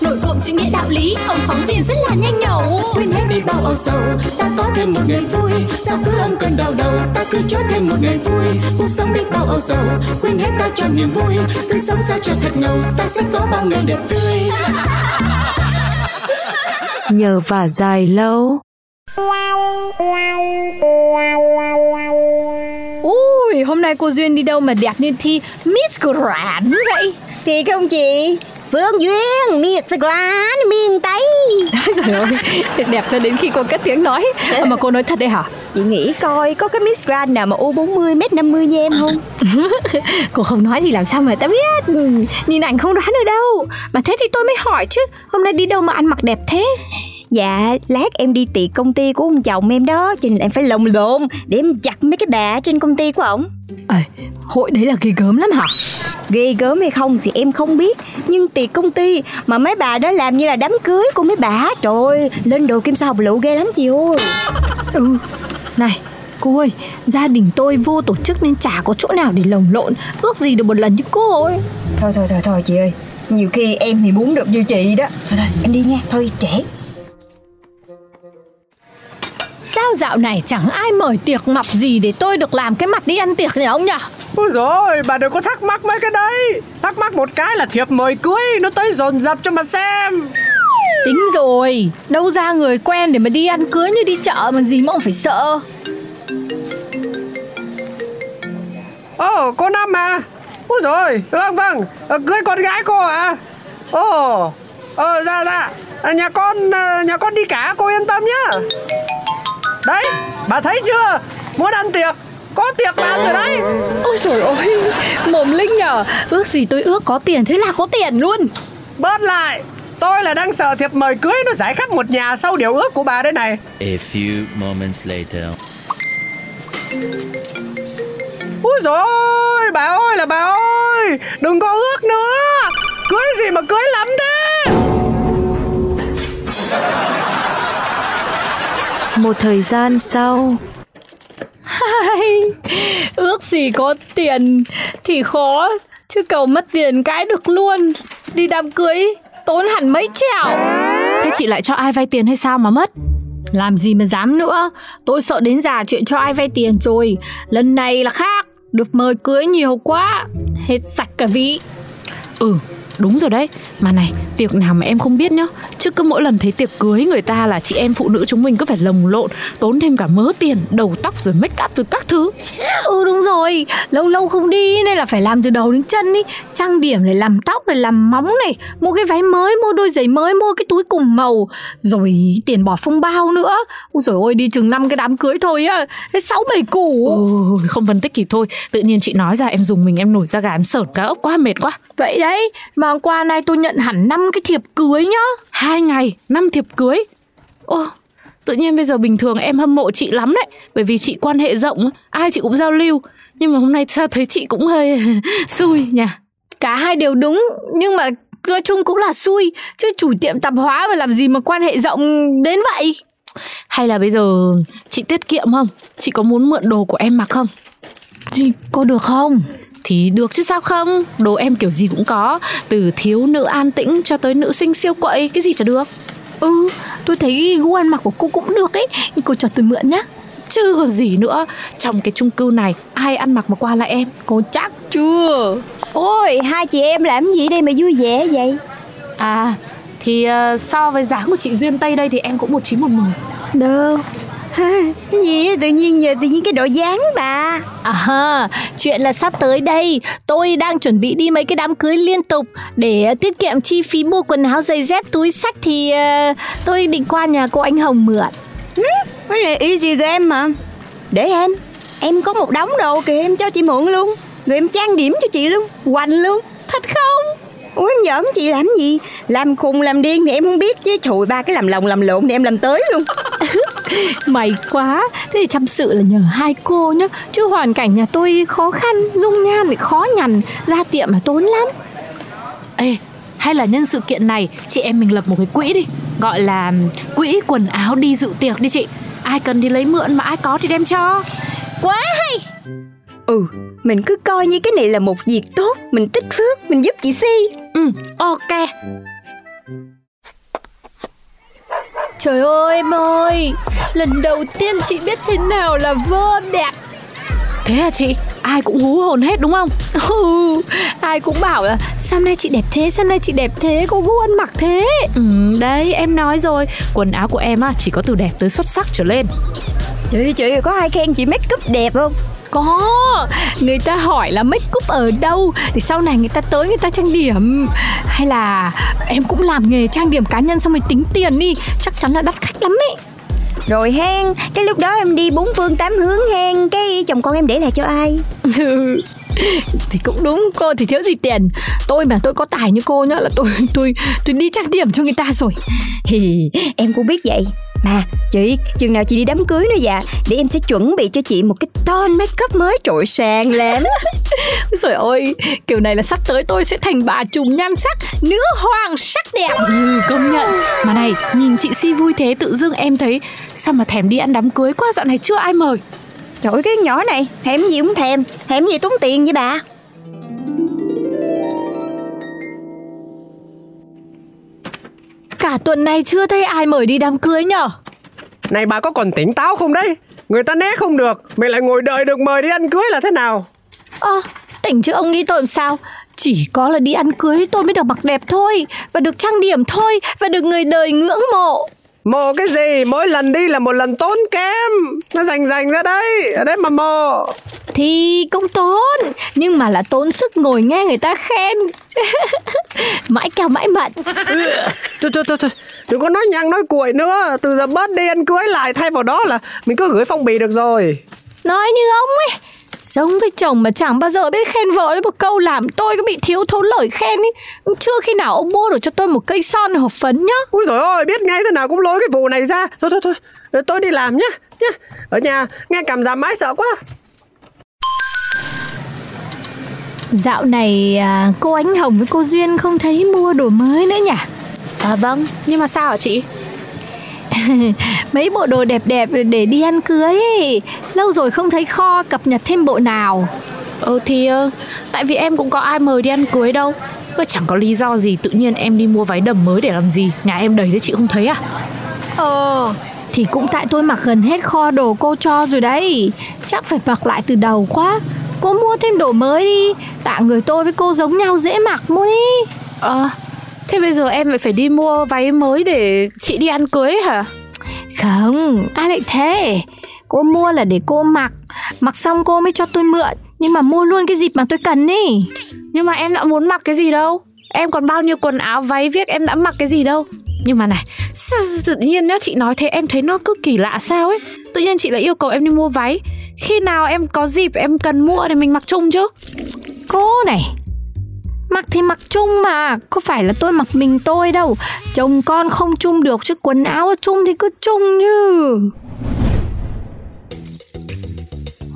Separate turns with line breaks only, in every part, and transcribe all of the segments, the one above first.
Nổi cộm chữ nghĩa đạo lý, ông phóng viên rất là nhanh nhẩu.
Quên hết đi bao âu sầu ta có thêm một ngày vui. Sao cứ âm cơn đau đầu ta cứ cho thêm một ngày vui. Cuộc sống đi bao âu sầu quên hết ta cho niềm vui. Cứ sống sao cho thật ngầu ta sẽ có bao ngày đẹp tươi.
Nhờ và dài lâu.
Ui, hôm nay cô Duyên đi đâu mà đẹp như thi Miss Grand vậy?
Thì không chị Phương Duyên Miss Grand miền Tây
Trời ơi, đẹp cho đến khi cô cất tiếng nói à, Mà cô nói thật đấy hả?
Chị nghĩ coi có cái Miss Grand nào mà U40 m50 như em không
cô không nói thì làm sao mà ta biết Ừ, Nhìn ảnh không đoán được đâu Mà thế thì tôi mới hỏi chứ Hôm nay đi đâu mà ăn mặc đẹp thế?
Dạ lát em đi tiệc công ty của ông chồng em đó Cho nên em phải lồng lộn Để em chặt mấy cái bà trên công ty của ổng
À, hội đấy là ghê gớm lắm hả?
Ghê gớm hay không thì em không biết. Nhưng tiệc công ty mà mấy bà đó làm như là đám cưới của mấy bà Trời ơi, lên đồ kim sa học lựu ghê lắm chị ơi.
Ừ, này Cô ơi, gia đình tôi vô tổ chức nên chả có chỗ nào để lồng lộn. Ước gì được một lần như cô ơi.
Thôi thôi thôi thôi chị ơi. Nhiều khi em thì muốn được như chị đó. Thôi thôi em đi nha, thôi trễ.
Sao dạo này chẳng ai mời tiệc mọc gì để tôi được làm cái mặt đi ăn tiệc nhỉ ông nhỉ?
Ôi rồi bà đừng có thắc mắc mấy cái đấy. Thắc mắc một cái là thiệp mời cưới Nó tới dồn dập cho mà xem.
Tính rồi, đâu ra người quen để mà đi ăn cưới như đi chợ mà gì mà ông phải sợ.
Ồ cô Năm à. Ôi rồi vâng vâng ờ, Cưới con gái cô à Ồ Ờ dạ dạ. À, Nhà con à, nhà con đi cả cô yên tâm nhá. Đấy bà thấy chưa? Muốn ăn tiệc Có tiệc bán rồi đấy.
Ôi trời ơi, mồm linh nhở Ước gì tôi ước có tiền, thế là có tiền luôn.
Bớt lại Tôi là đang sợ thiệp mời cưới nó giải khắp một nhà sau điều ước của bà đây này.
A few moments later.
Úi dồi ôi, bà ơi là bà ơi Đừng có ước nữa. Cưới gì mà cưới lắm thế?
Một thời gian sau
ước gì có tiền thì khó Chứ cầu mất tiền cái được luôn. Đi đám cưới tốn hẳn mấy trẻo
Thế chị lại cho ai vay tiền hay sao mà mất?
Làm gì mà dám nữa. Tôi sợ đến già chuyện cho ai vay tiền rồi. Lần này là khác. Được mời cưới nhiều quá. Hết sạch cả vị.
Ừ, đúng rồi đấy. Mà này, tiệc nào mà em không biết nhá. Chứ cứ mỗi lần thấy tiệc cưới người ta là chị em phụ nữ chúng mình cứ phải lồng lộn, tốn thêm cả mớ tiền, đầu tóc rồi make up rồi các thứ.
Ừ đúng rồi Lâu lâu không đi nên là phải làm từ đầu đến chân đi Trang điểm này làm tóc này làm móng này Mua cái váy mới Mua đôi giày mới Mua cái túi cùng màu Rồi tiền bỏ phong bao nữa Ôi dồi ôi đi chừng năm cái đám cưới thôi á sáu bảy củ
Ừ, không phân tích kịp thôi. Tự nhiên chị nói ra em dùng mình em nổi da gà em sởn cả ốc quá mệt quá.
Vậy đấy Mà hôm qua nay tôi nhận hẳn năm cái thiệp cưới nhá
Hai ngày, năm thiệp cưới. Ô, tự nhiên bây giờ bình thường em hâm mộ chị lắm đấy. Bởi vì chị quan hệ rộng, ai chị cũng giao lưu. Nhưng mà hôm nay sao thấy chị cũng hơi xui nhỉ?
Cả hai đều đúng Nhưng mà nói chung cũng là xui Chứ chủ tiệm tạp hóa mà làm gì mà quan hệ rộng đến vậy
Hay là bây giờ chị tiết kiệm không? Chị có muốn mượn đồ của em mặc không?
Thì có được không?
Thì được chứ sao không? Đồ em kiểu gì cũng có Từ thiếu nữ an tĩnh cho tới nữ sinh siêu quậy Cái gì chả được.
Ừ, tôi thấy gu ăn mặc của cô cũng được ấy. Cô cho tôi mượn nhá.
Chứ còn gì nữa. Trong cái chung cư này Ai ăn mặc mà qua là em?
Cô chắc chưa?
Ôi hai chị em làm gì đây mà vui vẻ vậy?
À Thì ờ, so với giá của chị Duyên Tây đây Thì em cũng một chín một mười.
Đâu
gì tự nhiên giờ tự nhiên cái độ dáng bà.
À, chuyện là sắp tới đây Tôi đang chuẩn bị đi mấy cái đám cưới liên tục Để tiết kiệm chi phí mua quần áo, giày dép, túi sách Thì ờ, tôi định qua nhà cô anh Hồng mượn.
Cái này easy game mà. Để em. Em có một đống đồ kìa em cho chị mượn luôn. Rồi em trang điểm cho chị luôn. Hoành luôn.
Thật không?
Ủa em giỡn chị làm gì? Làm khùng làm điên thì em không biết chứ. Trời ba cái làm lồng làm lộn thì em làm tới luôn.
May quá. Thế thì chăm sự là nhờ hai cô nhá. Chứ hoàn cảnh nhà tôi khó khăn Dung nhan thì khó nhằn. Ra tiệm là tốn lắm.
Ê, hay là nhân sự kiện này chị em mình lập một cái quỹ đi. Gọi là quỹ quần áo đi dự tiệc đi chị. Ai cần thì lấy mượn mà ai có thì đem cho.
Quá hay
Ừ Mình cứ coi như cái này là một việc tốt. Mình tích phước Mình giúp chị Si.
Ừ, ok.
Trời ơi em ơi Lần đầu tiên chị biết thế nào là vơ đẹp.
Thế à chị, ai cũng hú hồn hết đúng không?
ừ, Ai cũng bảo là Sao nay chị đẹp thế, sao nay chị đẹp thế? Có gu ăn mặc thế.
Ừ, đấy em nói rồi. Quần áo của em á chỉ có từ đẹp tới xuất sắc trở lên.
Chị chị có ai khen chị make up đẹp không
Có. Người ta hỏi là make up ở đâu? Để sau này người ta tới người ta trang điểm. Hay là em cũng làm nghề trang điểm cá nhân Xong rồi tính tiền đi. Chắc chắn là đắt khách lắm ấy.
Rồi hen Cái lúc đó em đi bốn phương tám hướng hen Cái chồng con em để lại cho ai?
Thì cũng đúng cô thì thiếu gì tiền. Tôi mà tôi có tài như cô nhá là tôi tôi tôi đi trang điểm cho người ta rồi.
Hì, em cũng biết vậy Mà chị, chừng nào chị đi đám cưới nữa dạ Để em sẽ chuẩn bị cho chị một cái ton make up mới trội sàng lắm.
Rồi ôi kiểu này là sắp tới tôi sẽ thành bà trùm nhan sắc nữ hoàng sắc đẹp.
Ừ, công nhận. Mà này, nhìn chị Si vui thế tự dưng em thấy Sao mà thèm đi ăn đám cưới quá dạo này chưa ai mời.
Trời ơi, cái nhỏ này, thèm gì cũng thèm Thèm gì tốn tiền vậy bà
cả tuần này chưa thấy ai mời đi đám cưới nhở?
Này bà có còn tỉnh táo không đấy? Người ta né không được Mày lại ngồi đợi được mời đi ăn cưới là thế nào?
Ơ tỉnh chứ ông nghĩ tôi làm sao? Chỉ có là đi ăn cưới tôi mới được mặc đẹp thôi và được trang điểm thôi và được người đời ngưỡng mộ
Mồ cái gì? Mỗi lần đi là một lần tốn kém. Nó dành dành ra đấy. Ở đấy mà mồ
thì cũng tốn nhưng mà là tốn sức ngồi nghe người ta khen. Mãi kêu mãi mận.
Thôi thôi thôi thôi. Đừng có nói nhăng nói cuội nữa. Từ giờ bớt đi ăn cưới lại Thay vào đó là Mình cứ gửi phong bì được rồi.
Nói như ông ấy sống với chồng mà chẳng bao giờ biết khen vợ ấy một câu làm tôi có bị thiếu thốn lời khen ấy chưa khi nào ông mua được cho tôi một cây son hộp phấn nhá.
Úi dồi ôi biết ngay thế nào cũng lôi cái vụ này ra. Thôi thôi thôi Tôi đi làm nhá nhá. Ở nhà nghe cảm giảm mãi sợ quá.
Dạo này à, cô ánh hồng với cô duyên không thấy mua đồ mới nữa nhỉ?
À vâng, nhưng mà sao hả chị?
mấy bộ đồ đẹp đẹp để đi ăn cưới ấy. lâu rồi không thấy kho cập nhật thêm bộ nào.
Ừ thì ờ, tại vì em cũng có ai mời đi ăn cưới đâu. Và chẳng có lý do gì tự nhiên em đi mua váy đầm mới để làm gì. Nhà em đầy thế chị không thấy à?
Ờ Thì cũng tại tôi mặc gần hết kho đồ cô cho rồi đấy. Chắc phải mặc lại từ đầu quá. Cô mua thêm đồ mới đi. Tạ người tôi với cô giống nhau dễ mặc mua đi
Ờ, thế bây giờ em lại phải đi mua váy mới để chị đi ăn cưới hả?
Không, ai lại thế? Cô mua là để cô mặc. Mặc xong cô mới cho tôi mượn. Nhưng mà mua luôn cái dịp mà tôi cần ý.
Nhưng mà em đã muốn mặc cái gì đâu? Em còn bao nhiêu quần áo váy viết em đã mặc cái gì đâu? Nhưng mà này sao Tự nhiên nếu chị nói thế em thấy nó cứ kỳ lạ sao ấy? Tự nhiên chị lại yêu cầu em đi mua váy. Khi nào em có dịp em cần mua thì mình mặc chung chứ?
Cô này Mặc thì mặc chung mà. Có phải là tôi mặc mình tôi đâu. Chồng con không chung được Chứ quần áo chung thì cứ chung chứ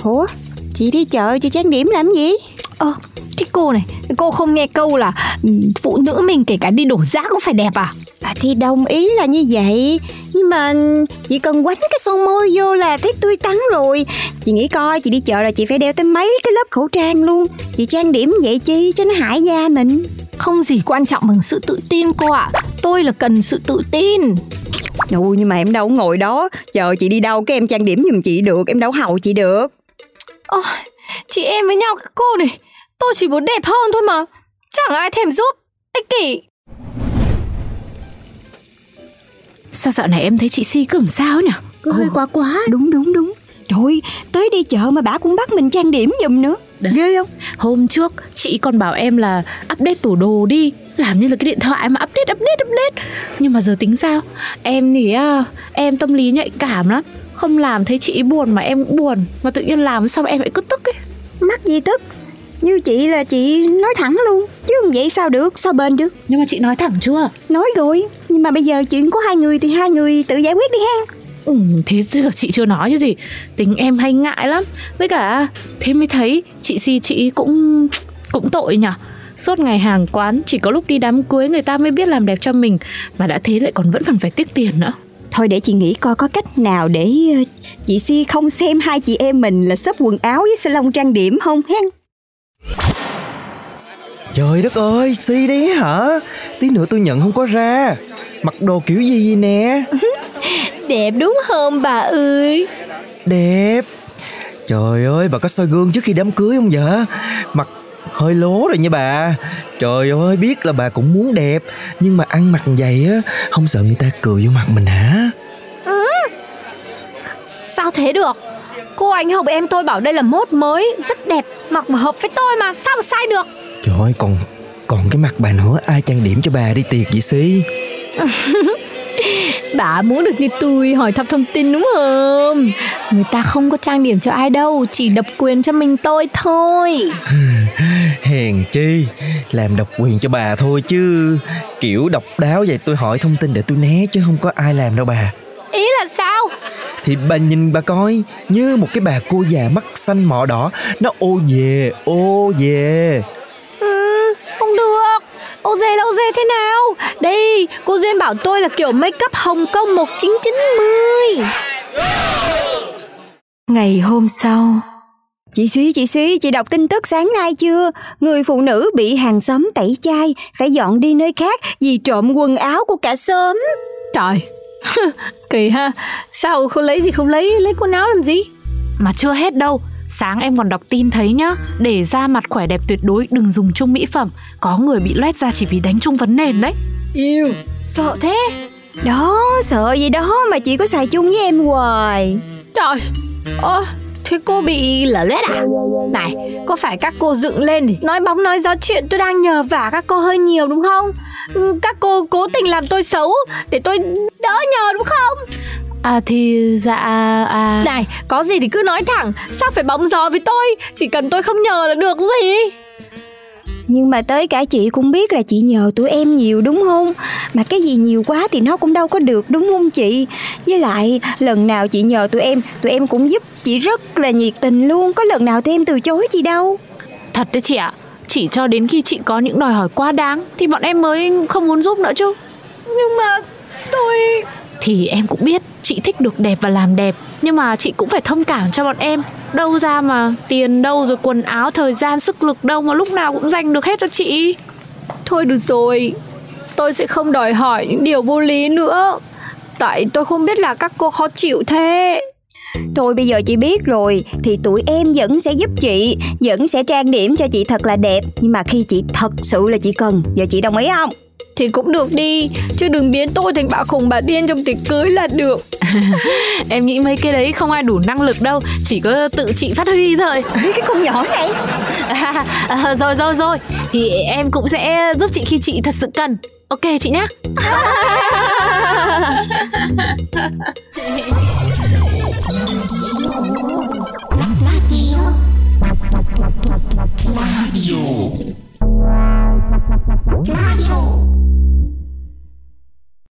Ủa? Chị đi chợ chị trang điểm làm gì?
Ơ cái cô này Cô không nghe câu là Phụ nữ mình kể cả đi đổ rác cũng phải đẹp à?
À thì đồng ý là như vậy Nhưng mà chị cần quánh cái son môi vô là thấy tươi tắn rồi. Chị nghĩ coi chị đi chợ là chị phải đeo tới mấy cái lớp khẩu trang luôn. Chị trang điểm vậy chi cho nó hại da mình?
Không gì quan trọng bằng sự tự tin cô ạ. Tôi là cần sự tự tin.
Ôi nhưng mà em đâu ngồi đó. Chờ chị đi đâu cái em trang điểm giùm chị được. Em đâu hầu chị được.
Ôi, Chị em với nhau các cô này. Tôi chỉ muốn đẹp hơn thôi mà. Chẳng ai thèm giúp. Ích kỷ
Sao dạo này em thấy chị Si cứ làm sao nhỉ Cứ hơi quá quá.
Đúng đúng đúng. Trời tới đi chợ mà bà cũng bắt mình trang điểm giùm nữa.
Đấy.
Ghê không?
Hôm trước chị còn bảo em là update tủ đồ đi. Làm như là cái điện thoại mà update update update. Nhưng mà giờ tính sao? Em thì à, em tâm lý nhạy cảm lắm. Không làm thấy chị buồn mà em cũng buồn. Mà tự nhiên làm xong em lại cứ tức ấy.
Mắc gì tức Như chị là chị nói thẳng luôn Chứ không vậy sao được, sao bền được?
Nhưng mà chị nói thẳng chưa?
Nói rồi, nhưng mà bây giờ chuyện có hai người thì hai người tự giải quyết đi ha.
Ừ, thế chứ chị chưa nói chứ gì. Tính em hay ngại lắm. Với cả thế mới thấy Chị Si chị cũng cũng tội nhỉ. Suốt ngày hàng quán Chỉ có lúc đi đám cưới người ta mới biết làm đẹp cho mình. Mà đã thế lại còn vẫn còn phải tiếc tiền nữa.
Thôi để chị nghĩ coi có cách nào để ờ, chị Si không xem hai chị em mình là shop quần áo với salon trang điểm không hen
Trời đất ơi, Si đấy hả? Tí nữa tôi nhận không có ra. Mặc đồ kiểu gì vậy nè?
Đẹp đúng không bà ơi?
Đẹp. Trời ơi, bà có soi gương trước khi đám cưới không vậy? Mặt hơi lố rồi nha bà. Trời ơi, biết là bà cũng muốn đẹp Nhưng mà ăn mặc vậy á Không sợ người ta cười vô mặt mình hả?
Sao thế được? Cô anh học em tôi bảo đây là mốt mới Rất đẹp Mặc mà hợp với tôi mà Sao mà sai được?
Trời ơi, còn còn cái mặt bà nữa Ai trang điểm cho bà đi tiệc vậy Si?
Bà muốn được như tôi hỏi thăm thông tin đúng không? Người ta không có trang điểm cho ai đâu Chỉ độc quyền cho mình tôi thôi.
Hèn chi Làm độc quyền cho bà thôi chứ. Kiểu độc đáo vậy tôi hỏi thông tin để tôi né Chứ không có ai làm đâu bà Thì bà nhìn bà coi Như một cái bà cô già mắt xanh mỏ đỏ. Nó ô về ô về
ừ, Không được. Ô dê là ô dê thế nào? Đây cô Duyên bảo tôi là kiểu make up Hồng Kông 1990
Ngày hôm sau.
Chị Xí, chị Xí, chị đọc tin tức sáng nay chưa? Người phụ nữ bị hàng xóm tẩy chay Phải dọn đi nơi khác vì trộm quần áo của cả xóm.
Trời Kỳ ha. Sao không lấy gì không lấy Lấy quần áo làm gì?
Mà chưa hết đâu. Sáng em còn đọc tin thấy nhá Để da mặt khỏe đẹp tuyệt đối đừng dùng chung mỹ phẩm. Có người bị loét ra chỉ vì đánh chung vấn nền đấy.
Yêu Sợ thế.
Đó, sợ gì đó mà chị có xài chung với em hoài.
Trời Ơ Thế cô bị lở lết à? Này Có phải các cô dựng lên thì Nói bóng nói gió chuyện tôi đang nhờ vả các cô hơi nhiều đúng không Các cô cố tình làm tôi xấu Để tôi đỡ nhờ đúng không?
À thì dạ à.
Này có gì thì cứ nói thẳng Sao phải bóng gió với tôi? Chỉ cần tôi không nhờ là được gì?
Nhưng mà tới cả chị cũng biết là chị nhờ tụi em nhiều đúng không? Mà cái gì nhiều quá thì nó cũng đâu có được đúng không chị? Với lại lần nào chị nhờ tụi em, tụi em cũng giúp chị rất là nhiệt tình luôn. Có lần nào tụi em từ chối chị đâu?
Thật đấy chị ạ Chỉ cho đến khi chị có những đòi hỏi quá đáng Thì bọn em mới không muốn giúp nữa chứ.
Nhưng mà tôi
Thì em cũng biết chị thích được đẹp và làm đẹp Nhưng mà chị cũng phải thông cảm cho bọn em. Đâu ra mà tiền đâu rồi quần áo Thời gian sức lực đâu mà lúc nào cũng dành được hết cho chị.
Thôi được rồi Tôi sẽ không đòi hỏi những điều vô lý nữa. Tại tôi không biết là các cô khó chịu thế
Thôi bây giờ chị biết rồi, Thì tụi em vẫn sẽ giúp chị, Vẫn sẽ trang điểm cho chị thật là đẹp Nhưng mà khi chị thật sự là chị cần, Giờ chị đồng ý không?
Thì cũng được đi. Chứ đừng biến tôi thành bà khùng bà điên trong tiệc cưới là được.
Em nghĩ mấy cái đấy không ai đủ năng lực đâu Chỉ có tự chị phát huy thôi.
Cái con nhỏ này?
À, à, Rồi rồi rồi. Thì em cũng sẽ giúp chị khi chị thật sự cần. Ok chị nhá.
Radio. Module.